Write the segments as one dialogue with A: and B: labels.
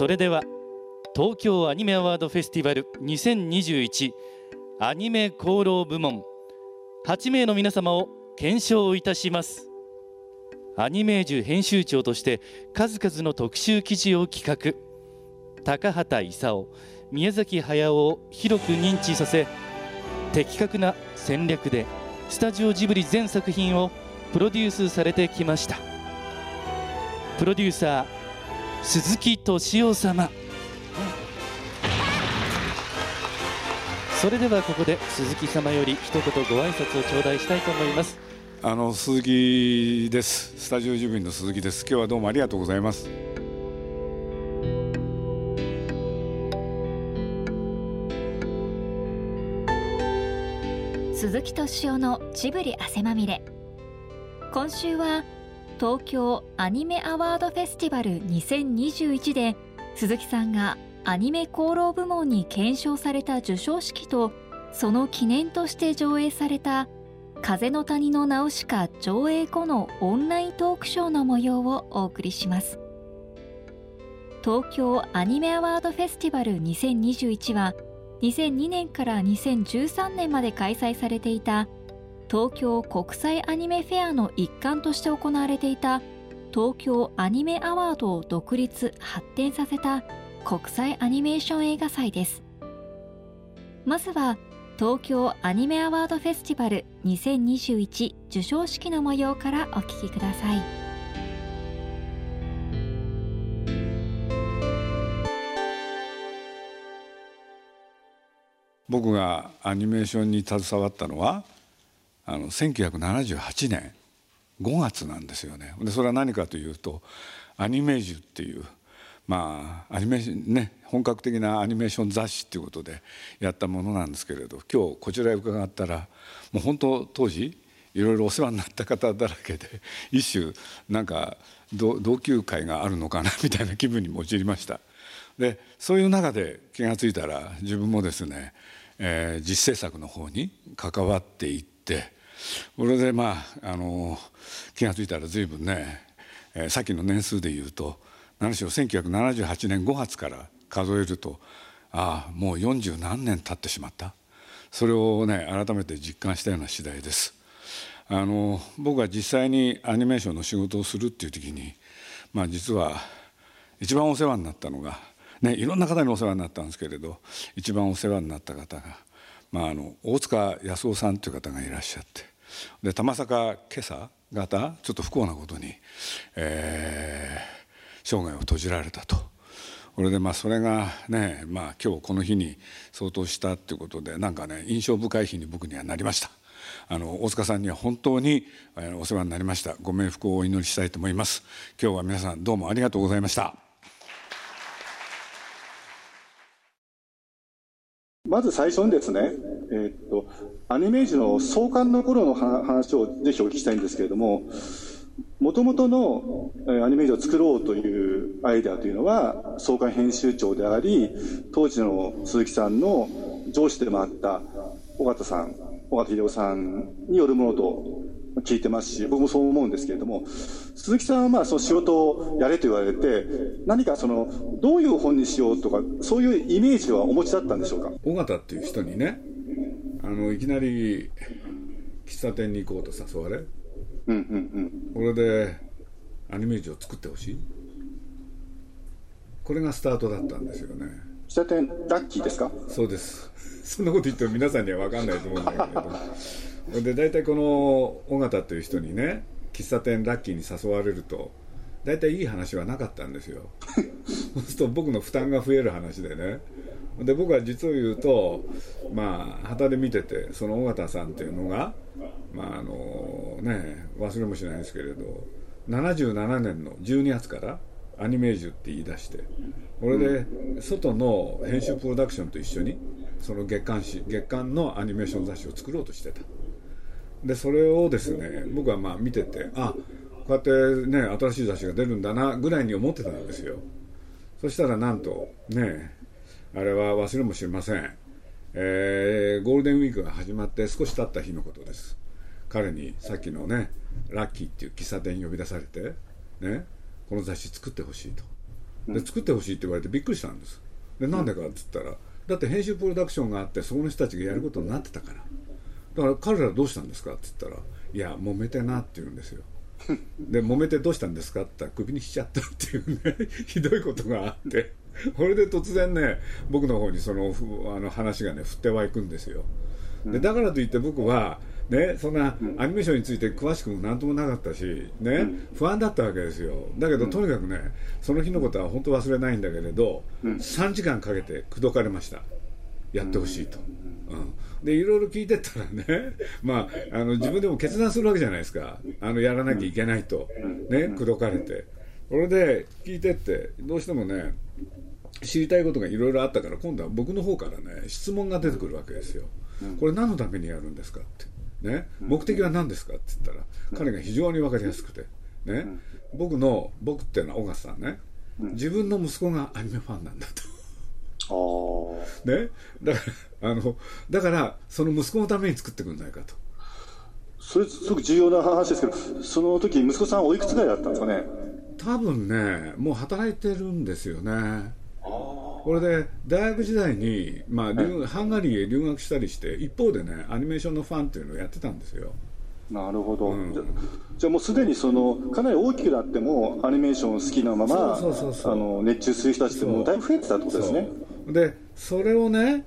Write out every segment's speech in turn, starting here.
A: それでは東京アニメアワードフェスティバル2021アニメ功労部門8名の皆様を検証いたします。アニメージュ編集長として数々の特集記事を企画。高畑勲宮崎駿を広く認知させ的確な戦略でスタジオジブリ全作品をプロデュースされてきました。プロデューサー鈴木敏夫様。それではここで鈴木様より一言ご挨拶を頂戴したいと思います。
B: あの鈴木です。スタジオジブリの鈴木です。今日はどうもありがとうございます。
C: 鈴木敏夫のジブリ汗まみれ。今週は東京アニメアワードフェスティバル2021で鈴木さんがアニメ功労部門に顕彰された授賞式とその記念として上映された「風の谷のナウシカ」上映後のオンライントークショーの模様をお送りします。東京アニメアワードフェスティバル2021は2002年から2013年まで開催されていた東京国際アニメフェアの一環として行われていた東京アニメアワードを独立発展させた国際アニメーション映画祭です。まずは東京アニメアワードフェスティバル2021授賞式の模様からお聞きください。
B: 僕がアニメーションに携わったのはあの1978年5月なんですよねでそれは何かというとアニメージュっていうまあアニメね本格的なアニメーション雑誌っていうことでやったものなんですけれど今日こちらへ伺ったらもう本当当時いろいろお世話になった方だらけで 一種なんか同級会があるのかな みたいな気分に陥りました。でそういう中で気が付いたら自分もですね、えー、実制作の方に関わっていってこれでまああの気が付いたら随分ね、えー、さっきの年数で言うと何しろ1978年5月から数えるとああもう40何年経ってしまったそれをね改めて実感したような次第です。あの僕が実際にアニメーションの仕事をするっていう時にまあ実は一番お世話になったのがねいろんな方にお世話になったんですけれど一番お世話になった方が、まあ、あの大塚康夫さんという方がいらっしゃってで玉坂今朝方ちょっと不幸なことに、えー、生涯を閉じられたと。これでまあそれがね、まあ、今日この日に相当したっていうことでなんかね印象深い日に僕にはなりました。あの大塚さんには本当にお世話になりましたご冥福をお祈りしたいと思います今日は皆さんどうもありがとうございました
D: まず最初にですね、えー、っとアニメージュの創刊の頃の話をぜひお聞きしたいんですけれどももともとのアニメージュを作ろうというアイデアというのは創刊編集長であり当時の鈴木さんの上司でもあった尾形さん尾形秀夫さんによるものと聞いてますし僕もそう思うんですけれども鈴木さんはまあその仕事をやれと言われて何かそのどういう本にしようとかそういうイメージはお持ちだったんでしょうか？
B: 尾形っていう人にねあのいきなり喫茶店に行こうと誘われ、うんうんうん、これでアニメージを作ってほしい。これがスタートだったんですよね
D: 喫茶店ラッキーですか？
B: そうです。そんなこと言っても皆さんには分かんないと思うんだけどで大体この尾形という人にね喫茶店ラッキーに誘われると大体いい話はなかったんですよ。そうすると僕の負担が増える話でね。で僕は実を言うとまあ旗で見ててその尾形さんっていうのがまああのね忘れもしないですけれど77年の12月からアニメージュって言い出してこれで外の編集プロダクションと一緒にその月刊誌月刊のアニメーション雑誌を作ろうとしてた。でそれをですね僕はまあ見ててあこうやってね新しい雑誌が出るんだなぐらいに思ってたんですよ。そしたらなんとねあれは忘れもしません、えー、ゴールデンウィークが始まって少し経った日のことです。彼にさっきのねラッキーっていう喫茶店に呼び出されてね。この雑誌作ってほしいと。で作ってほしいって言われてびっくりしたんです。でなんでかって言ったらだって編集プロダクションがあってそこの人たちがやることになってたから。だから彼らどうしたんですかって言ったらいや揉めてなって言うんですよ。で揉めてどうしたんですかって言ったらクビにしちゃったっていうね ひどいことがあって。これで突然ね僕の方にそのあの話がね振ってはいくんですよ。でだからといって僕はね、そんなアニメーションについて詳しくもなんともなかったし、ね、不安だったわけですよ。だけど、とにかくね、その日のことは本当忘れないんだけれど、3時間かけて口説かれました。やってほしいと。うん。でいろいろ聞いてったらね、まあ、あの自分でも決断するわけじゃないですか、あのやらなきゃいけないと、ね、口説かれて、それで聞いてって、どうしてもね、知りたいことがいろいろあったから、今度は僕の方からね、質問が出てくるわけですよ、これ、何のためにやるんですかって。ね、目的は何ですか？って言ったら、彼が非常に分かりやすくて、ね、僕の、僕っていうのは小笠さんね、自分の息子がアニメファンなんだと。ね、だからあのだからその息子のために作ってくんないかと。
D: それすごく重要な話ですけどその時息子さんおいくつぐらいだったんですかね？
B: 多分ねもう働いてるんですよね。これで大学時代に、まあ、ハンガリーへ留学したりして一方でねアニメーションのファンっていうのをやってたんですよ。
D: なるほど、うん、じゃあもうすでにそのかなり大きくなってもアニメーション好きなままあの熱中する人たちってもうだいぶ増えてたってことですね。
B: でそれをね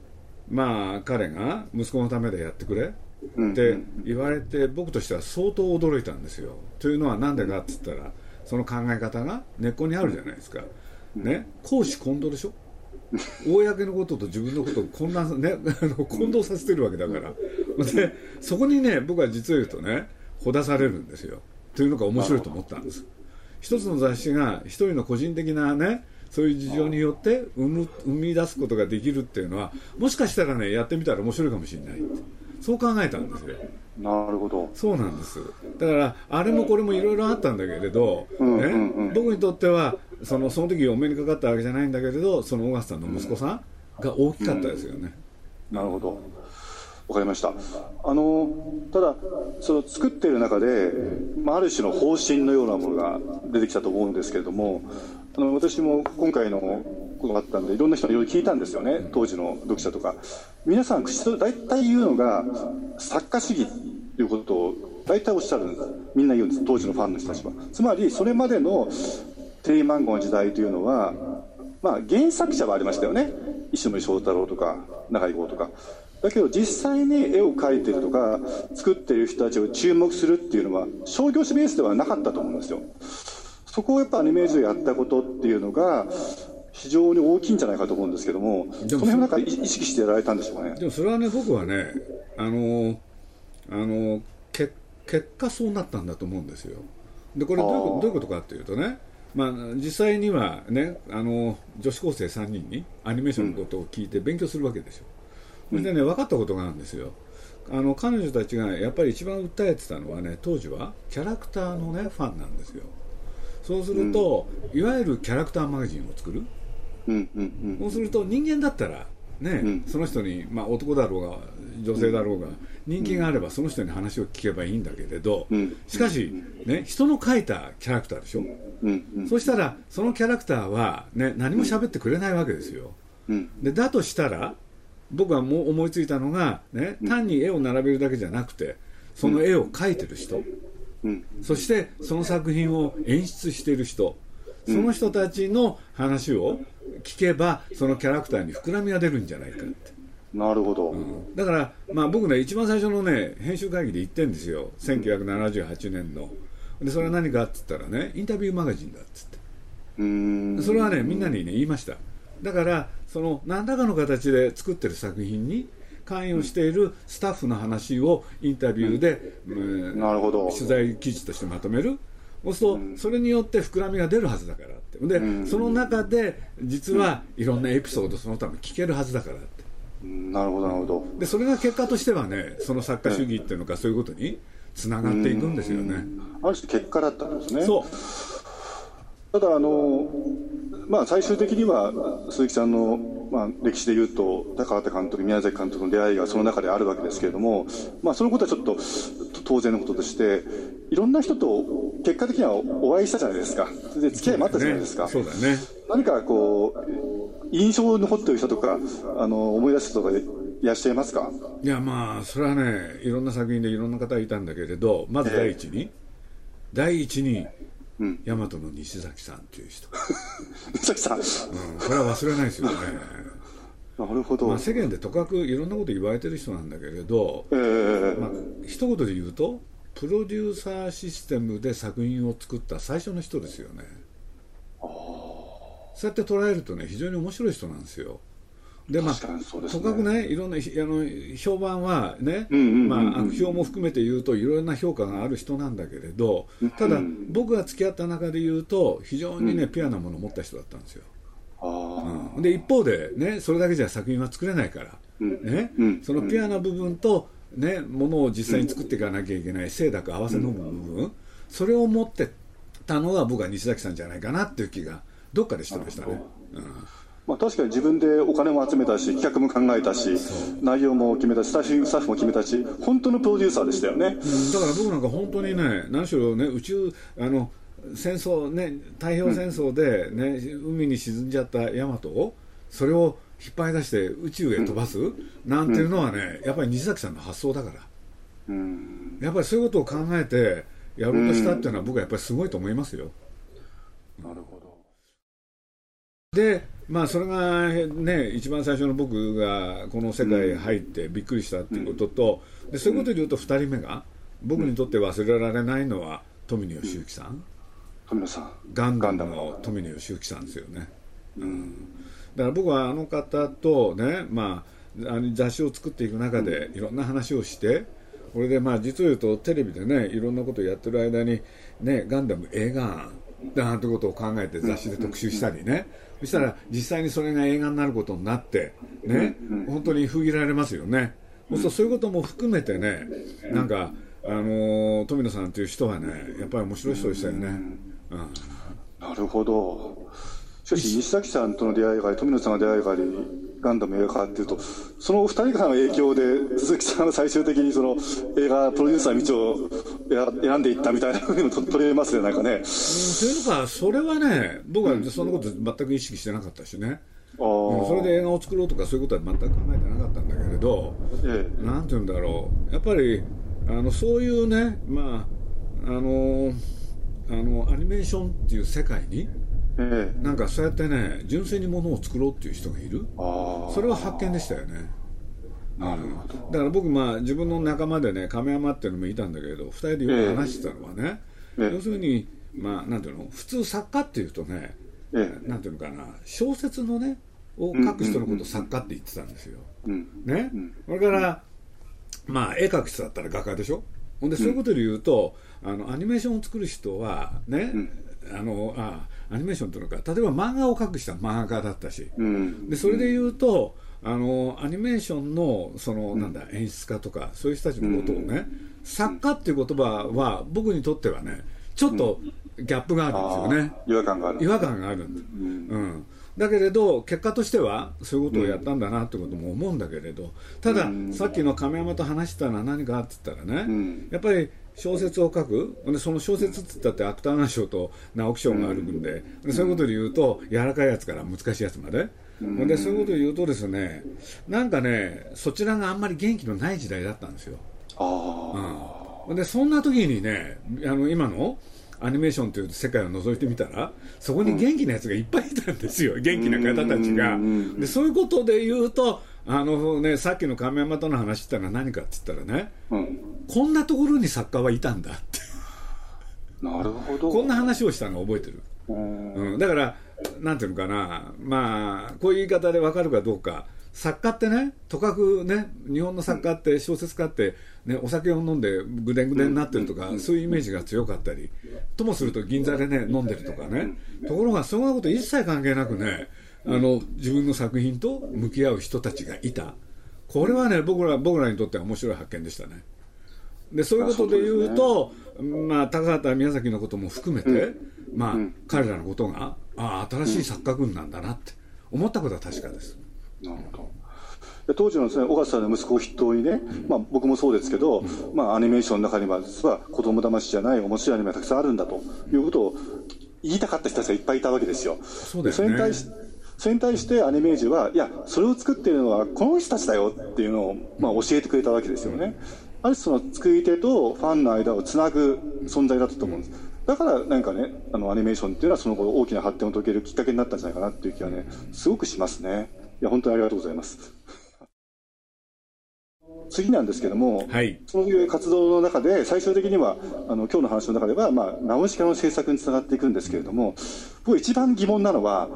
B: まあ彼が息子のためでやってくれって言われて僕としては相当驚いたんですよ。というのは何でかって言ったらその考え方が根っこにあるじゃないですか。ね。公私混同でしょ？公のことと自分のことを混乱、ね、あの混同させてるわけだから。でそこにね僕は実を言うとねほだされるんですよ。というのが面白いと思ったんです。一つの雑誌が一人の個人的なねそういう事情によって生む生み出すことができるっていうのはもしかしたらねやってみたら面白いかもしれないそう考えたんですよ。
D: なるほど。
B: そうなんです。だからあれもこれもいろいろあったんだけれど、ね、僕にとってはそのその時お目にかかったわけじゃないんだけれどその小笠さんの息子さんが大きかったですよね、
D: なるほど。わかりました。あのただその作っている中で、まあ、ある種の方針のようなものが出てきたと思うんですけれどもあの私も今回のことがあったんでいろんな人にいろいろ聞いたんですよね。当時の読者とか。皆さん口と大体言うのが作家主義ということを大体おっしゃるんですみんな言うんです。当時のファンの人たちは。つまりそれまでのテレビ漫画の時代というのは、まあ、原作者はありましたよね。石森章太郎とか中井豪とか。だけど実際に絵を描いてるとか作ってる人たちを注目するっていうのは商業誌ベースではなかったと思うんですよ。そこをやっぱアニメージュでやったことっていうのが非常に大きいんじゃないかと思うんですけどもその辺なんか意識してやられたんでしょうかね。
B: でもそれはね僕はねあのあのけ結果そうなったんだと思うんですよ。でこれどういうどういうことかっていうとねまあ、実際にはねあの女子高生3人にアニメーションのことを聞いて勉強するわけですよ、それでね分かったことがあるんですよ。あの彼女たちがやっぱり一番訴えてたのはね当時はキャラクターのねファンなんですよ。そうすると、うん、いわゆるキャラクターマガジンを作る、
D: うんうんうん、
B: そうすると人間だったらね、うん、その人に、まあ、男だろうが女性だろうが、人気があればその人に話を聞けばいいんだけれど、しかし、ね、人の描いたキャラクターでしょ、そしたらそのキャラクターは、ね、何も喋ってくれないわけですよ、でだとしたら僕はもう思いついたのが、ね、単に絵を並べるだけじゃなくてその絵を描いてる人、そしてその作品を演出している人。その人たちの話を聞けばそのキャラクターに膨らみが出るんじゃないかって
D: なるほど、う
B: ん、だから、まあ、僕ね一番最初のね編集会議で言ってるんですよ。1978年の。でそれは何かって言ったらねインタビューマガジンだっつって。それはねみんなにね言いました。だからその何らかの形で作ってる作品に関与しているスタッフの話をインタビューで、
D: うん、なるほど。
B: 取材記事としてまとめる。そうすると、それによって膨らみが出るはずだからって。で、その中で実はいろんなエピソードそのため聞けるはずだからって。
D: なるほどなるほど。
B: でそれが結果としてはねその作家主義っていうのか、そういうことにつながっていくんですよね。
D: ある種結果だったんですね。
B: そう。
D: ただあのまあ、最終的には鈴木さんの、まあ、歴史でいうと高畑監督宮崎監督の出会いがその中であるわけですけれども、まあ、そのことはちょっと当然のこととしていろんな人と結果的にはお会いしたじゃないですか。で付き合いもあったじゃないですか。
B: そうだね。
D: 何かこう印象に残ってる人とかあの思い出す人とかいらっしゃいますか？
B: いやまあそれはねいろんな作品でいろんな方いたんだけれどまず第一に、第一に、
D: うん。
B: 大和の西崎さんっていう人、
D: さきさん。
B: うん、これは忘れないですよね。
D: なるほど、
B: まあ世間でとかくいろんなこと言われてる人なんだけれど、
D: えー
B: まあ、一言で言うとプロデューサーシステムで作品を作った最初の人ですよね。そうやって捉えるとね非常に面白い人なんですよでまあ
D: ね。
B: とかくねい？ろんなひあの評判はね、悪評も含めて言うといろんな評価がある人なんだけれどただ僕が付き合った中で言うと非常にね、ピュアなものを持った人だったんですよ。
D: あ
B: うん。で一方で、ね、それだけじゃ作品は作れないから、ね？
D: うん。
B: そのピュアな部分と、ね、ものを実際に作っていかなきゃいけない清濁合わせの部分、それを持ってたのが僕は西崎さんじゃないかなっていう気がどっかでしてましたね。うん
D: まあ、確かに自分でお金も集めたし企画も考えたし内容も決めたしスタッフスタッフも決めたし本当のプロデューサーでしたよね、
B: だから僕なんか本当にね、何しろね、宇宙、あの戦争、ね、太平洋戦争で、ね海に沈んじゃったヤマトを、それを引っ張り出して宇宙へ飛ばす、なんていうのはね、やっぱり西崎さんの発想だから、
D: うん、
B: やっぱりそういうことを考えてやろうとしたっていうのは、僕はやっぱりすごいと思いますよ。
D: なるほど。
B: で、まあ、それがね、一番最初の僕がこの世界へ入ってびっくりしたっていうことと、でそういうことで言うと、2人目が、僕にとって忘れられないのは、富野義行さん。
D: 富野さん。
B: ガンダムの富野義行さんですよね、うん、だから僕はあの方とね、まあ、あの雑誌を作っていく中でいろんな話をしてこれでまあ実を言うとテレビでねいろんなことをやってる間に、ね、ガンダム映画案なんてことを考えて雑誌で特集したりね、そしたら実際にそれが映画になることになって、ね本当に封切られますよね、そうするとそういうことも含めてねなんか、あのー富野さんという人はねやっぱり面白い人でしたよね。うん。
D: なるほど。しかし西崎さんとの出会いがあり富野さんが出会いがありガンダム映画化っていうとそのお二人からの影響で鈴木さんが最終的にその映画プロデューサーの道を選選んでいったみたいなふうにもと取れますねなんかね。
B: というのか、それはね、僕はそんなこと全く意識してなかったしね、
D: あ
B: うんそれ
D: ー
B: で映画を作ろうとかそういうことは全く考えてなかったんだけれど、
D: ええ。
B: なんていうんだろう、やっぱりあのそういうね、まああのあのアニメーションっていう世界に、
D: ええ。
B: なんかそうやってね、純粋にものを作ろうっていう人がいる、それは発見でしたよね。
D: なるほど。
B: だから僕、まあ、自分の仲間でね、亀山っていうのもいたんだけれど、二人でよく話してたのはね、
D: ええ。
B: 要するに、まあ、なんていうの、普通作家っていうとね、
D: ええ。
B: なんていうのかな、小説のね、を書く人のことを作家って言ってたんですよ。
D: うん。
B: ね、それから、まあ、絵描く人だったら画家でしょ。ほんで、そういうことで言うと、あの、アニメーションを作る人は、ね、あの、あ、アニメーションっていうのか、例えば漫画を描く人は漫画家だったし、
D: うん。
B: でそれで言うとあのアニメーションのその、なんだ演出家とかそういう人たちのことをね、作家っていう言葉は僕にとってはねちょっとギャップがあるんですよね、
D: 違和感がある。
B: 違和感があるんです、うん。だけれど結果としてはそういうことをやったんだなってことも思うんだけれどただ、さっきの亀山と話したのは何かって言ったらね、
D: ん。
B: やっぱり小説を書く？でその小説って言ったって芥川賞と直木賞があるんで,、でそういうことで言うと柔らかいやつから難しいやつまで、でそういうことで言うとですねなんかねそちらがあんまり元気のない時代だったんですよ。
D: あ
B: でそんな時にねあの今のアニメーションという世界を覗いてみたらそこに元気なやつがいっぱいいたんですよ、元気な方たちが。でそういうことで言うとあの、ね、さっきの亀山との話ってのは何かって言ったらね
D: あうん。
B: こんなところに作家はいたんだって。
D: なるほど。
B: こんな話をしたのを覚えてる？
D: うん。
B: うん、だから、なんていうのかな、まあ、こういう言い方でわかるかどうか、作家ってね、とかくね、日本の作家って、小説家って、ね、お酒を飲んでぐでんぐでんになってるとか、そういうイメージが強かったり、ともすると銀座でね、飲んでるとかね、ところが、そんなこと一切関係なくね、あの、自分の作品と向き合う人たちがいた。これはね、僕ら、僕らにとっては面白い発見でしたね。でそういうことで言うと、まあ、高畑宮崎のことも含めて、まあ、彼らのことが、ああ、新しい作家群なんだなって思ったことは確かです。
D: なるほどで当時のです、ね、小笠の息子を筆頭にね、まあ、僕もそうですけど、まあ、アニメーションの中には実は子供騙しじゃない面白いアニメがたくさんあるんだということを言いたかった人たちがいっぱいいたわけですよ。
B: そうです
D: ね、それに対しそれに対してアニメージュは、いや、それを作っているのはこの人たちだよっていうのを、まあ、教えてくれたわけですよね。ある種その作り手とファンの間をつなぐ存在だったと思うんです。だからなんかね、あのアニメーションっていうのはその後大きな発展を遂げるきっかけになったんじゃないかなっていう気はね、すごくしますね。いや、本当にありがとうございます。次なんですけども、はい、そういう活動の中で最終的にはあの今日の話の中では、まあ、ナウシカの制作につながっていくんですけれども僕一番疑問なのは、うん、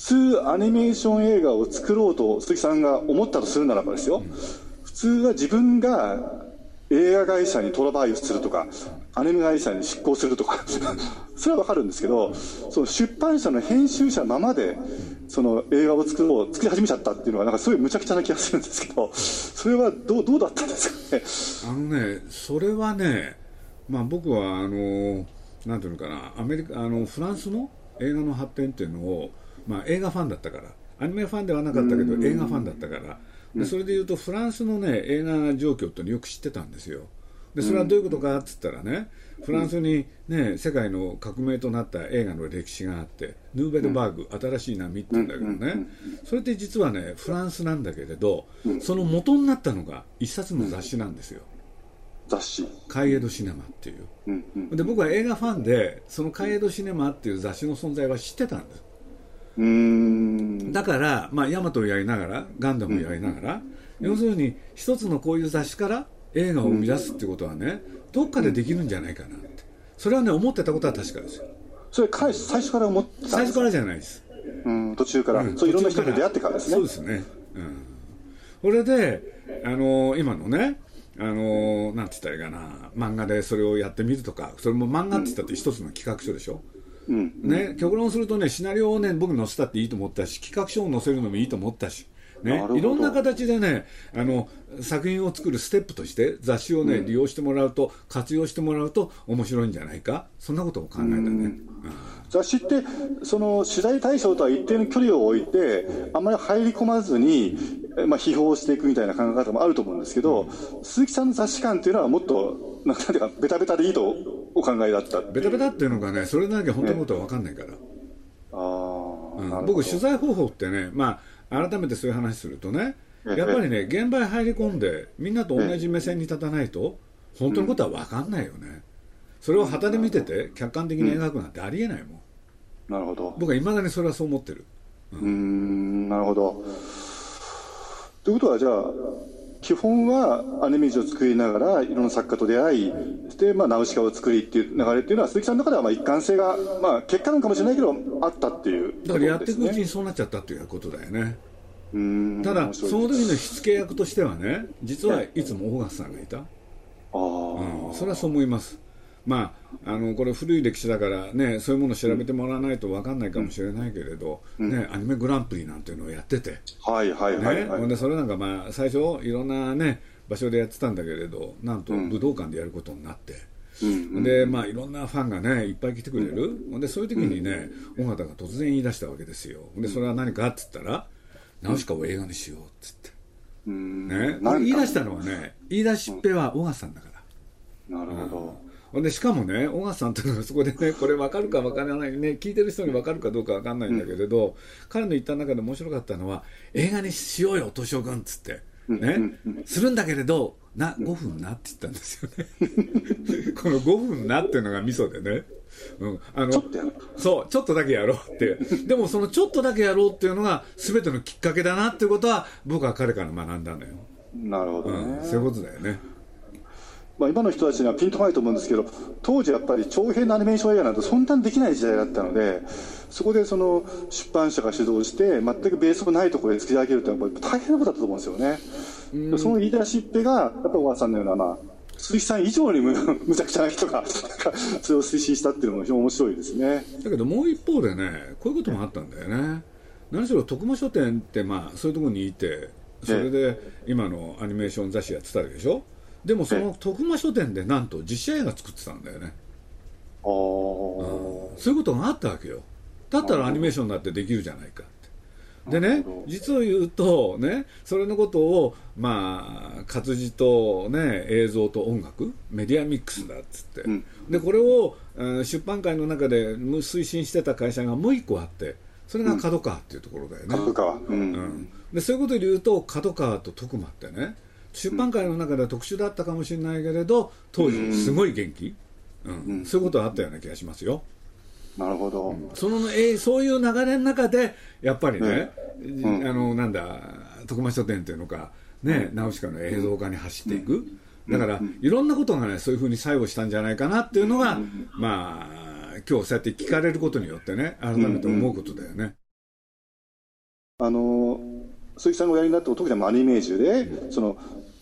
D: 普通アニメーション映画を作ろうと鈴木さんが思ったとするならばですよ、普通は自分が映画会社にトラバイをするとかアニメ会社に執行するとか。それはわかるんですけどその出版社の編集者ままでその映画を作ろう作り始めちゃったっていうのはなんかすごい無茶苦茶な気がするんですけどそれはどうどうだったんです
B: かね？あのねそれはねまあ僕はあのなんていうのかなアメリカあのフランスの映画の発展っていうのを、まあ、映画ファンだったから。アニメファンではなかったけど映画ファンだったから。でそれでいうとフランスのね映画状況ってのよく知ってたんですよ。でそれはどういうことかっつったらね、フランスに、ね、世界の革命となった映画の歴史があってヌーベルバーグ、新しい波って言うんだけどね、それって実はねフランスなんだけれど、その元になったのが一冊の雑誌なんですよ。
D: 雑誌。
B: カイエドシネマっていう、で僕は映画ファンでそのカイエドシネマっていう雑誌の存在は知ってたんですだから、まあ、ヤマトをやりながらガンダムをやりながら、要するに一つのこういう雑誌から映画を生み出すってことはね、どっかでできるんじゃないかなって、それはね、思ってたことは確かですよ。
D: それ、最初から思ってた
B: 最初からじゃないです。
D: うん、途中から、うん、そういろんな人と出会ってからですね。
B: そうですね。うん。これで、あのー、今のね、あのー、なんて言ったらいいかな、漫画でそれをやってみるとか、それも漫画って言ったって一つの企画書でしょ？うん、ね、極論するとね、シナリオをね、僕載せたっていいと思ったし、企画書を載せるのもいいと思ったし、ね、いろんな形でねあの作品を作るステップとして雑誌をね、うん、利用してもらうと活用してもらうと面白いんじゃないか？そんなことを考えたね、うん、
D: 雑誌ってその取材対象とは一定の距離を置いてあんまり入り込まずに、まあ、批評していくみたいな考え方もあると思うんですけど、うん、鈴木さんの雑誌感っていうのはもっと なんていうかベタベタでいいとお考えだった
B: ベタベタっていうのがねそれだけ本当のことは分かんないから、ね、ああ、僕取材方法ってねまあ改めてそういう話するとね、やっぱりね、現場に入り込んで、みんなと同じ目線に立たないと、本当のことは分かんないよね。それを旗で見てて、客観的に描くなんてありえないもん。
D: なるほど。
B: 僕はいまだにそれはそう思ってる。
D: うん、んなるほど。ということは、じゃあ、基本はアニメージを作りながらいろんな作家と出会いそして、まあ、ナウシカを作りっていう流れっていうのは鈴木さんの中ではまあ一貫性が、まあ、結果なのかもしれないけどあったっていう、
B: ね、だからやっていくうちにそうなっちゃったっていうことだよね。ただその時の火付け役としてはね実はい。つも大勝さんがいた。あ、うん、それはそう思いますまあ、あのこれ古い歴史だからねそういうものを調べてもらわないと分かんないかもしれないけれど、うん、ね、アニメグランプリなんていうのをやってて、
D: はいはいはい、
B: はい、でそれなんか、まあ、最初いろんな、ね、場所でやってたんだけれどなんと武道館でやることになって。うん、でまあ、いろんなファンがねいっぱい来てくれる、うん、でそういう時にね、尾形が突然言い出したわけですよ。でそれは何かっつったら「ナウシカを映画にしよう」っつって、ね、言い出したのはね言い出しっぺは尾形さんだか
D: ら。なるほど、
B: でしかもね、小川さんというのはそこでね、これ分かるか分からないね、聞いてる人に分かるかどうか分かんないんだけれど、うん、彼の言った中で面白かったのは、映画にしようよ、敏夫君っつって、ね、するんだけれど、な、5分なって言ったんですよね。この5分なっていうのがミソでね。
D: うん、あの
B: そう、ちょっとだけやろうって。でもそのちょっとだけやろうっていうのが全てのきっかけだなっていうことは僕は彼から学んだのよ。
D: なるほど、ね
B: うん、そういうことだよね。
D: まあ、今の人たちにはピンとこないと思うんですけど当時やっぱり長編のアニメーション映画なんてそんなにできない時代だったのでそこでその出版社が主導して全くベースもないところで作り上げるというのは大変なことだったと思うんですよね。その言い出しっぺがやっぱ小川さんのような、まあ、鈴木さん以上にむ むちゃくちゃな人が それを推進したっていうのも非常に面白いですね
B: だけどもう一方でねこういうこともあったんだよね。何しろ徳間書店ってまあそういうところにいてそれで今のアニメーション雑誌やってたでしょ、でもその徳間書店でなんと実写映画作ってたんだよね。そういうことがあったわけよ。だったらアニメーションだってできるじゃないかって。でね、実を言うと、ね、それのことを、まあ、活字と、ね、映像と音楽、メディアミックスだっつって、うん、でこれを、えー、出版界の中で推進してた会社がもう一個あって、それが角川っていうところだよね。
D: 角川、うん、う
B: ん、でそういうことで言うと、角川と徳間ってね、出版界の中では特殊だったかもしれないけれど、当時、すごい元気、うん。そういうことはあったような気がしますよ。
D: なるほど、
B: そのえー、そういう流れの中で、やっぱりね、うん、あのなんだ、徳間書店っていうのか、ね、うん、ナウシカの映像化に走っていく、だから、いろんなことがね、そういうふうに作用したんじゃないかなっていうのが、まあ、今日そうやって聞かれることによってね、改めて思うことだよね。
D: あの鈴木さんがおやりになった特にアニメージュで、その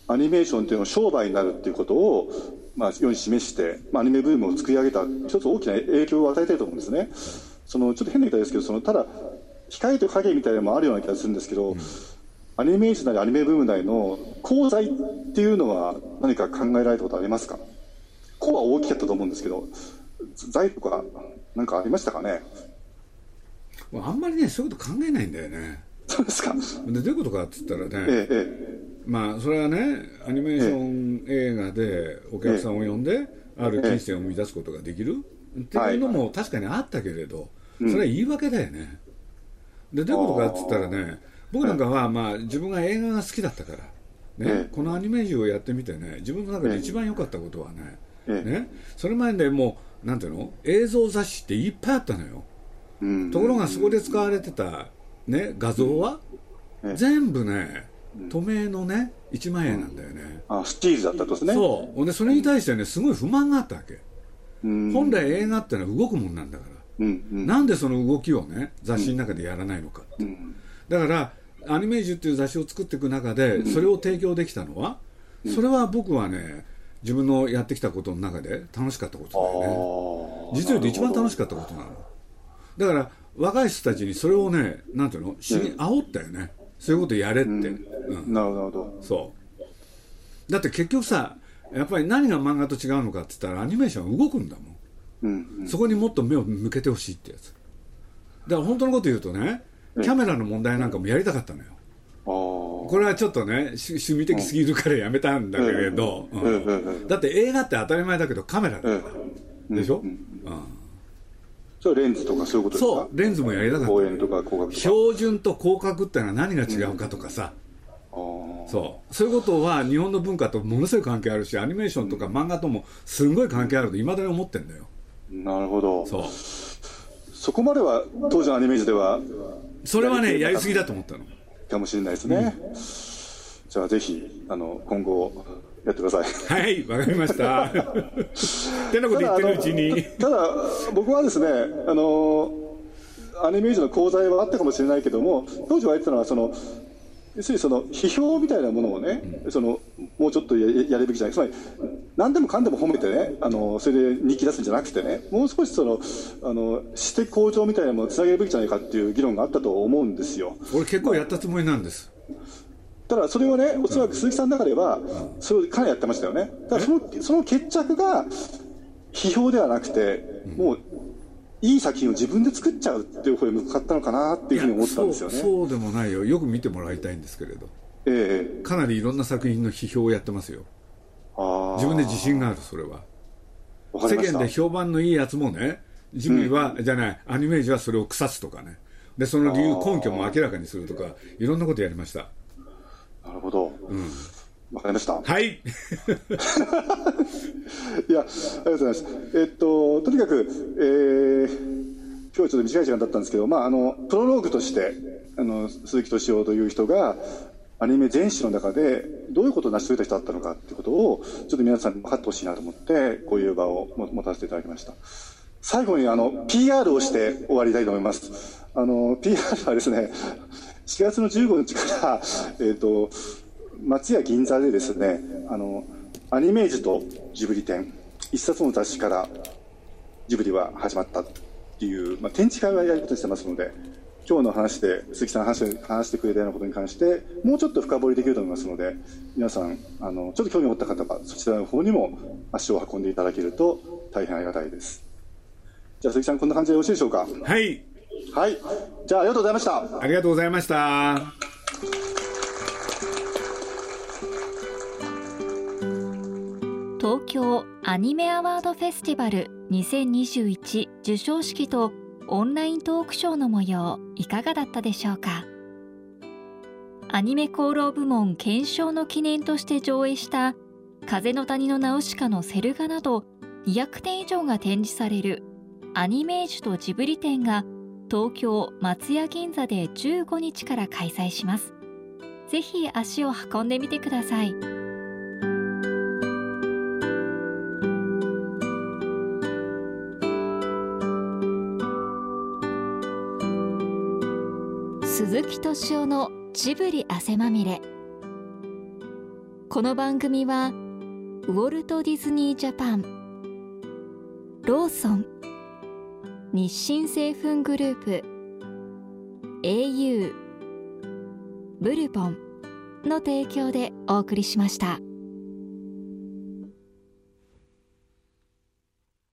D: アニメーションっていうのは商売になるっていうことを、まあ、世に示して、まあ、アニメブームを作り上げた一つ大きな影響を与えてると思うんですね。そのちょっと変な言い方ですけどそのただ光と影みたいなのもあるような気がするんですけど、うん、アニメーションなりアニメブームなりの功罪っていうのは何か考えられたことありますか？功は大きかったと思うんですけど罪とか何かありましたかね？
B: あんまりねそういうこと考えないんだよね。
D: そうですか。
B: でどういうことかって言ったらね、ええまあそれはねアニメーション映画でお客さんを呼んで、ある金銭を生み出すことができる、っていうのも確かにあったけれど、それは言い訳だよね、でどういうことかって言ったらね僕なんかは、まあ、自分が映画が好きだったから、ねこのアニメージュをやってみてね自分の中で一番良かったことはね,、ねそれ前でもうなんていうの映像雑誌っていっぱいあったのよ、ところがそこで使われてた、ね、画像は、全部ね透明のね1万円なんだよね、
D: あスチールだったとですね。
B: そう。でそれに対してねすごい不満があったわけ、本来映画ってのは動くもんなんだから、うなんでその動きをね雑誌の中でやらないのか、うん、だからアニメージュっていう雑誌を作っていく中でそれを提供できたのは、それは僕はね自分のやってきたことの中で楽しかったことだよね。実は言うと一番楽しかったことなの。だから若い人たちにそれをねなんていうのし煽ったよね、そういうことやれって、うん。
D: うん、なるほど。
B: そう。だって結局さやっぱり何が漫画と違うのかって言ったらアニメーション動くんだもん、うんうん、そこにもっと目を向けてほしいってやつ。だから本当のこと言うとねキャメラの問題なんかもやりたかったのよ、これはちょっっとね趣味的すぎるからやめたんだけれど、だって映画って当たり前だけどカメラだから、でしょ、うん。
D: それレンズとかそういうことですか？
B: そう。レンズもやりたかった標準と広角ってのは何が違うかとかさ、うん、そう。そういうことは日本の文化とものすごい関係あるしアニメーションとか漫画ともすごい関係あるといまだに思ってんだよ。
D: なるほど。
B: そう。
D: そこまでは当時のアニメージュでは
B: それはねやりすぎだと思ったの。
D: かもしれないですね、うん、じゃあぜひあの今後やってくださ
B: い。はい、わかりました。ってなこと言ってるうちに。
D: ただ、僕はですね、あの、アニメージュの講座はあったかもしれないけども、当時は言ってたのは、その、要するにその批評みたいなものをね、うん、そのもうちょっとやるべきじゃない、つまり、何でもかんでも褒めてね、あのそれで日記出すんじゃなくてね、もう少しそのあの指摘向上みたいなものをつなげるべきじゃないかっていう議論があったと思うんですよ。
B: 俺、結構やったつもりなんです。
D: ただそれをね、おそらく鈴木さんの中では、それをかなりやってましたよね。だからそのその決着が批評ではなくて、もういい作品を自分で作っちゃうっていう方に向かったのかなっていうふうに思ったんですよね
B: そうでもないよ、よく見てもらいたいんですけれど、
D: ええ、
B: かなりいろんな作品の批評をやってますよ、自分で自信がある、それは。世間で評判のいいやつもね、ジミーは、うん、じゃない、アニメージュはそれを腐すとかね、でその理由、根拠も明らかにするとか、いろんなことやりました。
D: なるほど。うん。わかりました。
B: はい。
D: いや、ありがとうございます。えっと、とにかく、えー、今日はちょっと短い時間だったんですけど、まあ、あの、プロローグとして、あの、鈴木敏夫という人が、アニメ全史の中でどういうことを成し遂げた人だったのかっていうことを、ちょっと皆さんに分かってほしいなと思って、こういう場を持たせていただきました。最後に、あの、PR をして終わりたいと思います。あの、PR はですね、4月の15日から、えっ、ー、と、松屋銀座でですね、あの、アニメージュとジブリ展、一冊の雑誌からジブリは始まったっていう、まあ、展示会をやることにしてますので、今日の話で、鈴木さんが話話してくれたようなことに関して、もうちょっと深掘りできると思いますので、皆さん、あの、ちょっと興味を持った方は、そちらの方にも足を運んでいただけると大変ありがたいです。じゃあ、鈴木さん、こんな感じでよろしいでしょうか？
B: はい。
D: はいじゃあありがとうございました
B: ありがとうございました
C: 東京アニメアワードフェスティバル2021授賞式とオンライントークショーの模様いかがだったでしょうか？アニメ功労部門検証の記念として上映した風の谷のナウシカのセル画など200点以上が展示されるアニメージュとジブリ展が東京松屋銀座で15日から開催します。ぜひ足を運んでみてください。木敏夫のジブリ汗まみれこの番組はウォルト・ディズニー・ジャパンローソン日清製粉グループ au ブルボンの提供でお送りしました。